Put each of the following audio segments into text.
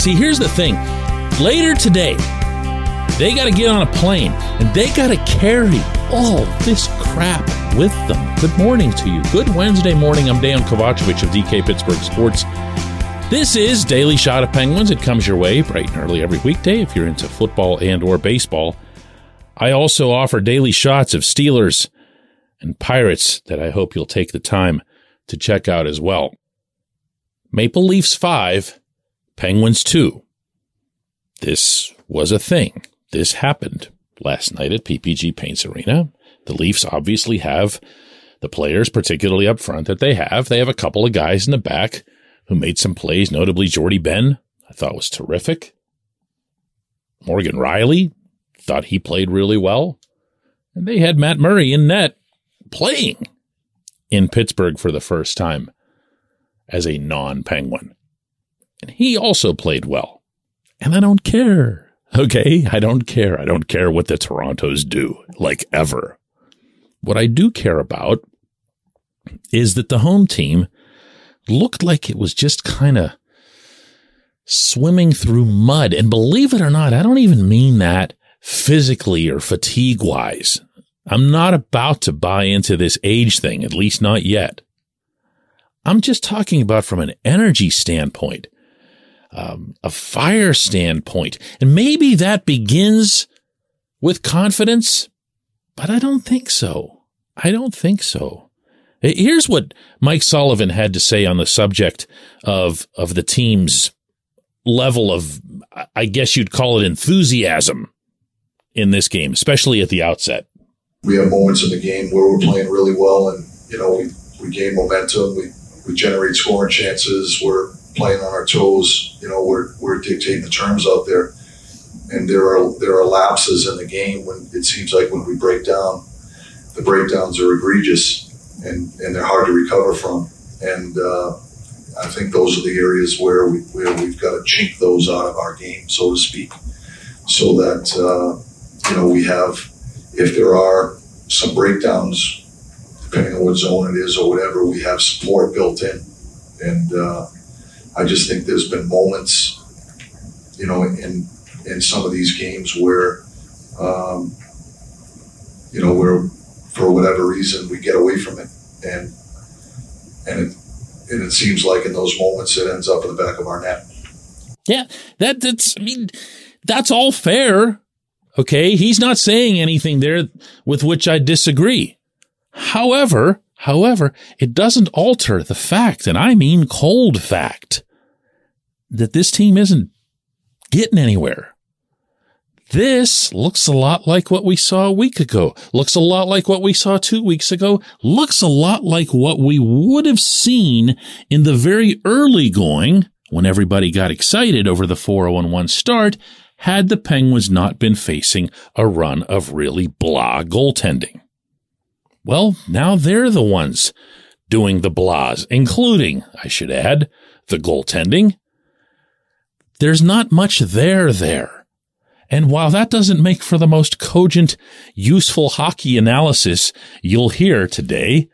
See, here's the thing. Later today, they got to get on a plane and they got to carry all this crap with them. Good morning to you. Good Wednesday morning. I'm Dejan Kovacevic of DK Pittsburgh Sports. This is Daily Shot of Penguins. It comes your way bright and early every weekday if you're into football and or baseball. I also offer daily shots of Steelers and Pirates that I hope you'll take the time to check out as well. Maple Leafs 5, Penguins 2. This was a thing. This happened last night at PPG Paints Arena. The Leafs obviously have the players, particularly up front, that they have. They have a couple of guys in the back who made some plays, notably Jordie Benn, I thought was terrific. Morgan Rielly, thought he played really well. And they had Matt Murray in net playing in Pittsburgh for the first time as a non Penguin. And he also played well. And I don't care. Okay. I don't care. I don't care what the Torontos do, like ever. What I do care about is that the home team looked like it was just kind of swimming through mud. And believe it or not, I don't even mean that physically or fatigue wise. I'm not about to buy into this age thing, at least not yet. I'm just talking about from an energy standpoint um, a fire standpoint. And maybe that begins with confidence, but I don't think so. I don't think so. Here's what Mike Sullivan had to say on the subject of, of the team's level of, I guess you'd call it enthusiasm in this game, especially at the outset. We have moments in the game where we're playing really well and, you know, we, we gain momentum. We, we generate scoring chances. We're playing on our toes. You know, we're, we're dictating the terms out there. And there are there are lapses in the game when it seems like when we break down, the breakdowns are egregious and, and they're hard to recover from. And uh, I think those are the areas where, we, where we've got to chink those out of our game, so to speak, so that uh, you know we have if there are some breakdowns, depending on what zone it is or whatever, we have support built in. And uh, I just think there's been moments, you know, in in some of these games where, um, you know, where for whatever reason we get away from it, and and it and it seems like in those moments it ends up in the back of our net. Yeah, that that's I mean that's all fair. Okay, he's not saying anything there with which I disagree. However, However, it doesn't alter the fact, and I mean cold fact, that this team isn't getting anywhere. This looks a lot like what we saw a week ago, looks a lot like what we saw two weeks ago, looks a lot like what we would have seen in the very early going when everybody got excited over the 401 start had the Penguins not been facing a run of really blah goaltending. Well, now they're the ones doing the blahs, including, I should add, the goaltending. There's not much there there. And while that doesn't make for the most cogent, useful hockey analysis you'll hear today,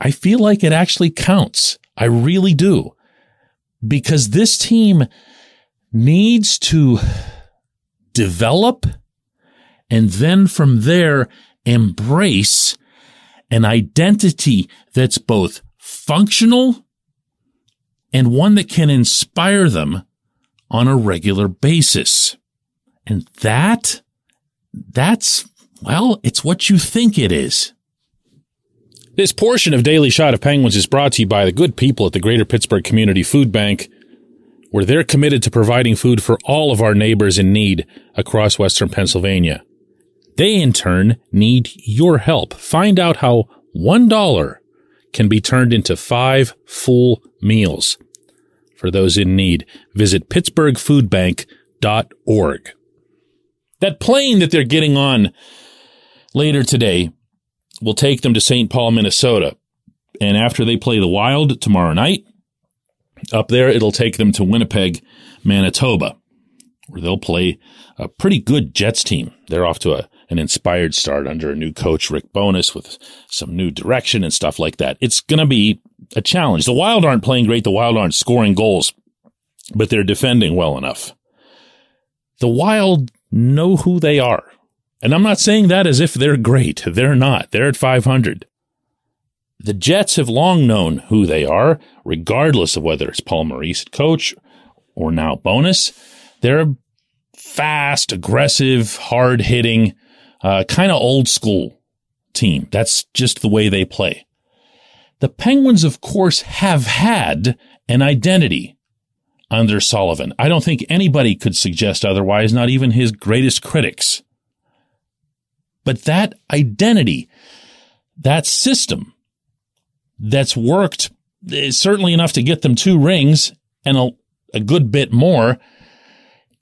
I feel like it actually counts. I really do. Because this team needs to develop and then from there embrace an identity that's both functional and one that can inspire them on a regular basis. And that, that's, well, it's what you think it is. This portion of Daily Shot of Penguins is brought to you by the good people at the Greater Pittsburgh Community Food Bank, where they're committed to providing food for all of our neighbors in need across Western Pennsylvania. They in turn need your help. Find out how $1 can be turned into five full meals. For those in need, visit pittsburghfoodbank.org. That plane that they're getting on later today will take them to St. Paul, Minnesota. And after they play the Wild tomorrow night, up there, it'll take them to Winnipeg, Manitoba, where they'll play a pretty good Jets team. They're off to a, an inspired start under a new coach, Rick Bowness, with some new direction and stuff like that. It's going to be a challenge. The Wild aren't playing great. The Wild aren't scoring goals, but they're defending well enough. The Wild know who they are. And I'm not saying that as if they're great. They're not. They're at 500. The Jets have long known who they are, regardless of whether it's Paul Maurice coach or now Bowness. They're fast, aggressive, hard hitting, uh, kind of old school team. That's just the way they play. The Penguins, of course, have had an identity under Sullivan. I don't think anybody could suggest otherwise, not even his greatest critics. But that identity, that system that's worked certainly enough to get them two rings and a, a good bit more.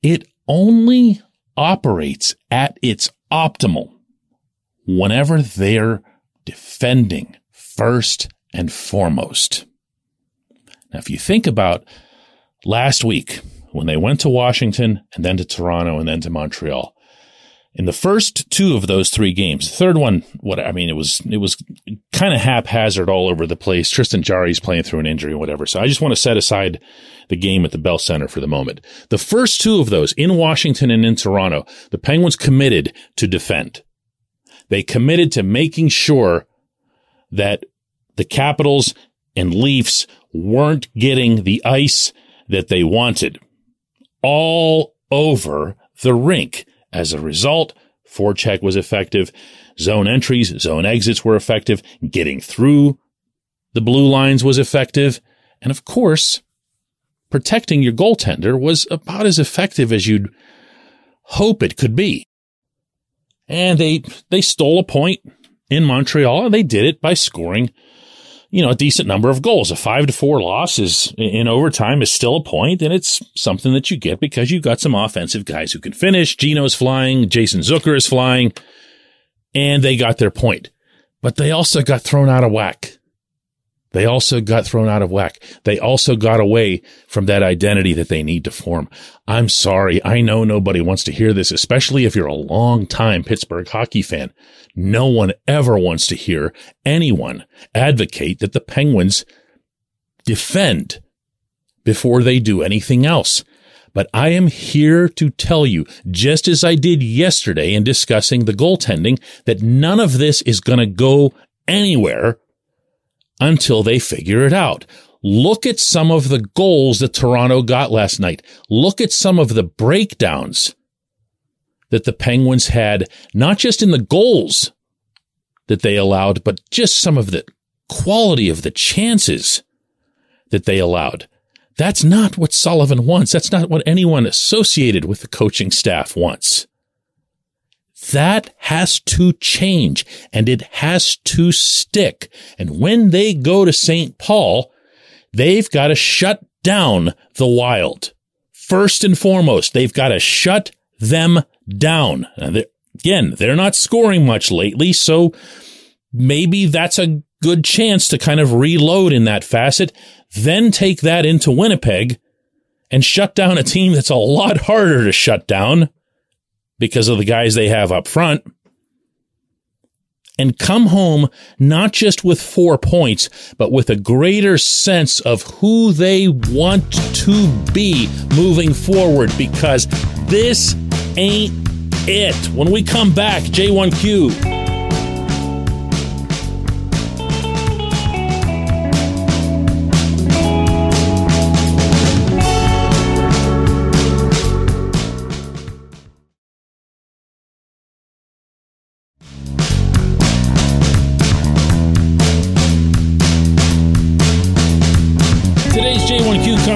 It only operates at its optimal whenever they're defending first and foremost. Now, if you think about last week when they went to Washington and then to Toronto and then to Montreal, in the first two of those three games, the third one, what I mean, it was it was kind of haphazard all over the place. Tristan Jarry's playing through an injury and whatever. So I just want to set aside the game at the Bell Center for the moment. The first two of those in Washington and in Toronto, the Penguins committed to defend. They committed to making sure that the Capitals and Leafs weren't getting the ice that they wanted all over the rink. As a result, forecheck was effective. Zone entries, zone exits were effective. Getting through the blue lines was effective. And of course, protecting your goaltender was about as effective as you'd hope it could be. And they, they stole a point in Montreal and they did it by scoring you know, a decent number of goals. A five to four loss is in overtime is still a point, and it's something that you get because you've got some offensive guys who can finish. Geno's flying, Jason Zucker is flying, and they got their point. But they also got thrown out of whack. They also got thrown out of whack. They also got away from that identity that they need to form. I'm sorry. I know nobody wants to hear this, especially if you're a long time Pittsburgh hockey fan. No one ever wants to hear anyone advocate that the Penguins defend before they do anything else. But I am here to tell you, just as I did yesterday in discussing the goaltending, that none of this is going to go anywhere until they figure it out. Look at some of the goals that Toronto got last night. Look at some of the breakdowns that the Penguins had, not just in the goals that they allowed, but just some of the quality of the chances that they allowed. That's not what Sullivan wants. That's not what anyone associated with the coaching staff wants. That has to change and it has to stick. And when they go to St. Paul, they've got to shut down the wild. First and foremost, they've got to shut them down. They're, again, they're not scoring much lately, so maybe that's a good chance to kind of reload in that facet, then take that into Winnipeg and shut down a team that's a lot harder to shut down because of the guys they have up front and come home not just with four points, but with a greater sense of who they want to be moving forward because this ain't it. When we come back, J1Q.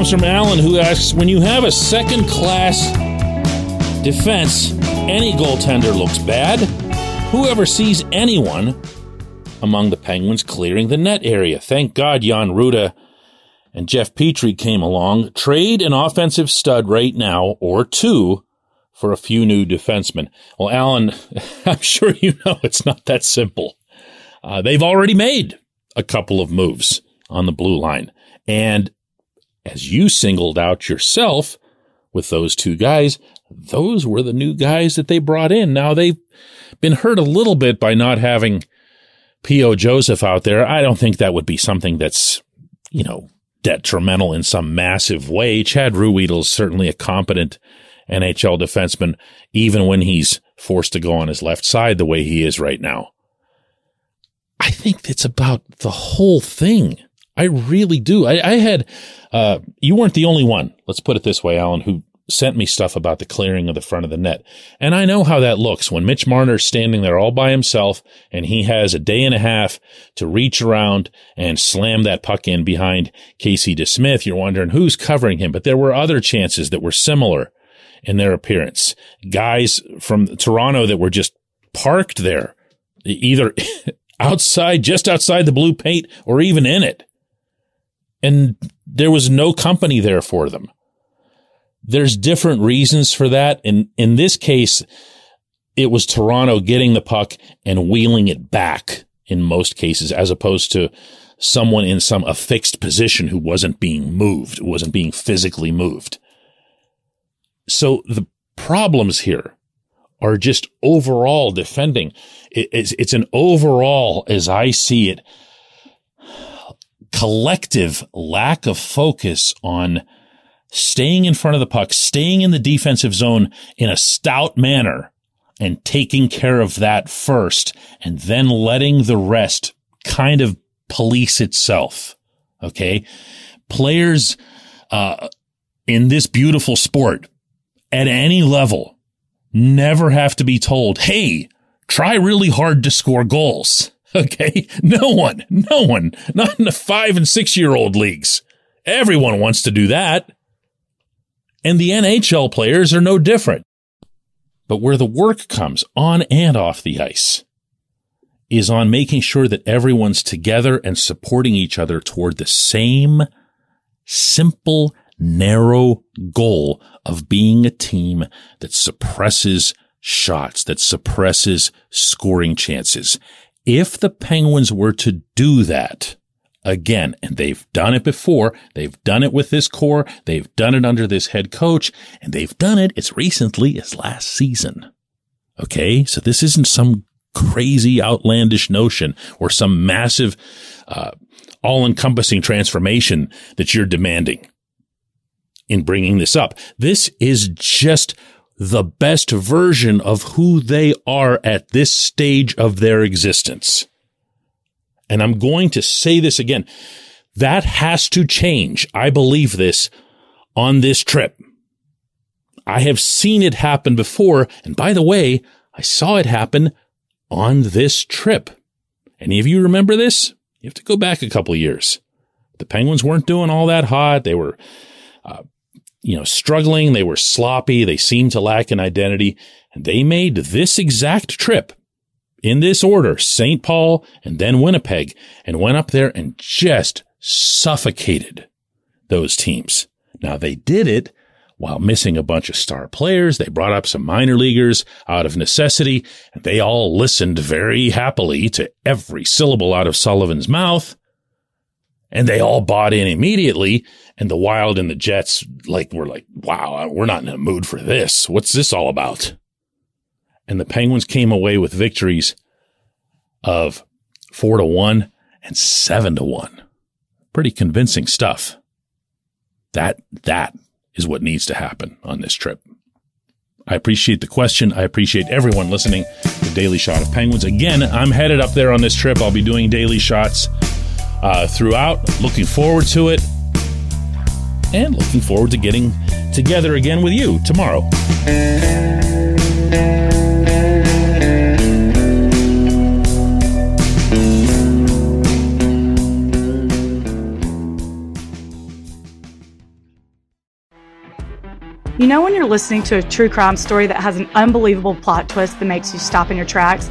Comes from Alan, who asks When you have a second class defense, any goaltender looks bad. Whoever sees anyone among the Penguins clearing the net area. Thank God Jan Rutta and Jeff Petry came along. Trade an offensive stud right now or two for a few new defensemen. Well, Alan, I'm sure you know it's not that simple. Uh, they've already made a couple of moves on the blue line. And as you singled out yourself with those two guys, those were the new guys that they brought in. Now they've been hurt a little bit by not having P.O. Joseph out there. I don't think that would be something that's, you know, detrimental in some massive way. Chad Ruhwedel's certainly a competent NHL defenseman, even when he's forced to go on his left side the way he is right now. I think it's about the whole thing. I really do. I, I had, uh, you weren't the only one. Let's put it this way, Alan, who sent me stuff about the clearing of the front of the net. And I know how that looks when Mitch Marner's standing there all by himself and he has a day and a half to reach around and slam that puck in behind Casey DeSmith. You're wondering who's covering him, but there were other chances that were similar in their appearance. Guys from Toronto that were just parked there, either outside, just outside the blue paint or even in it. And there was no company there for them. There's different reasons for that. In, in this case, it was Toronto getting the puck and wheeling it back in most cases, as opposed to someone in some affixed position who wasn't being moved, wasn't being physically moved. So the problems here are just overall defending. It's an overall, as I see it, collective lack of focus on staying in front of the puck, staying in the defensive zone in a stout manner and taking care of that first and then letting the rest kind of police itself. Okay. Players, uh, in this beautiful sport at any level never have to be told, Hey, try really hard to score goals. Okay. No one, no one, not in the five and six year old leagues. Everyone wants to do that. And the NHL players are no different. But where the work comes on and off the ice is on making sure that everyone's together and supporting each other toward the same simple, narrow goal of being a team that suppresses shots, that suppresses scoring chances. If the Penguins were to do that again, and they've done it before, they've done it with this core, they've done it under this head coach, and they've done it as recently as last season. Okay. So this isn't some crazy outlandish notion or some massive, uh, all encompassing transformation that you're demanding in bringing this up. This is just the best version of who they are at this stage of their existence. And I'm going to say this again. That has to change. I believe this on this trip. I have seen it happen before. And by the way, I saw it happen on this trip. Any of you remember this? You have to go back a couple years. The Penguins weren't doing all that hot. They were uh, you know, struggling. They were sloppy. They seemed to lack an identity. And they made this exact trip in this order, St. Paul and then Winnipeg and went up there and just suffocated those teams. Now they did it while missing a bunch of star players. They brought up some minor leaguers out of necessity and they all listened very happily to every syllable out of Sullivan's mouth. And they all bought in immediately and the Wild and the Jets, like, were like, wow, we're not in a mood for this. What's this all about? And the Penguins came away with victories of four to one and seven to one. Pretty convincing stuff. That, that is what needs to happen on this trip. I appreciate the question. I appreciate everyone listening to Daily Shot of Penguins. Again, I'm headed up there on this trip. I'll be doing daily shots uh, throughout. Looking forward to it and looking forward to getting together again with you tomorrow. You know, when you're listening to a true crime story that has an unbelievable plot twist that makes you stop in your tracks?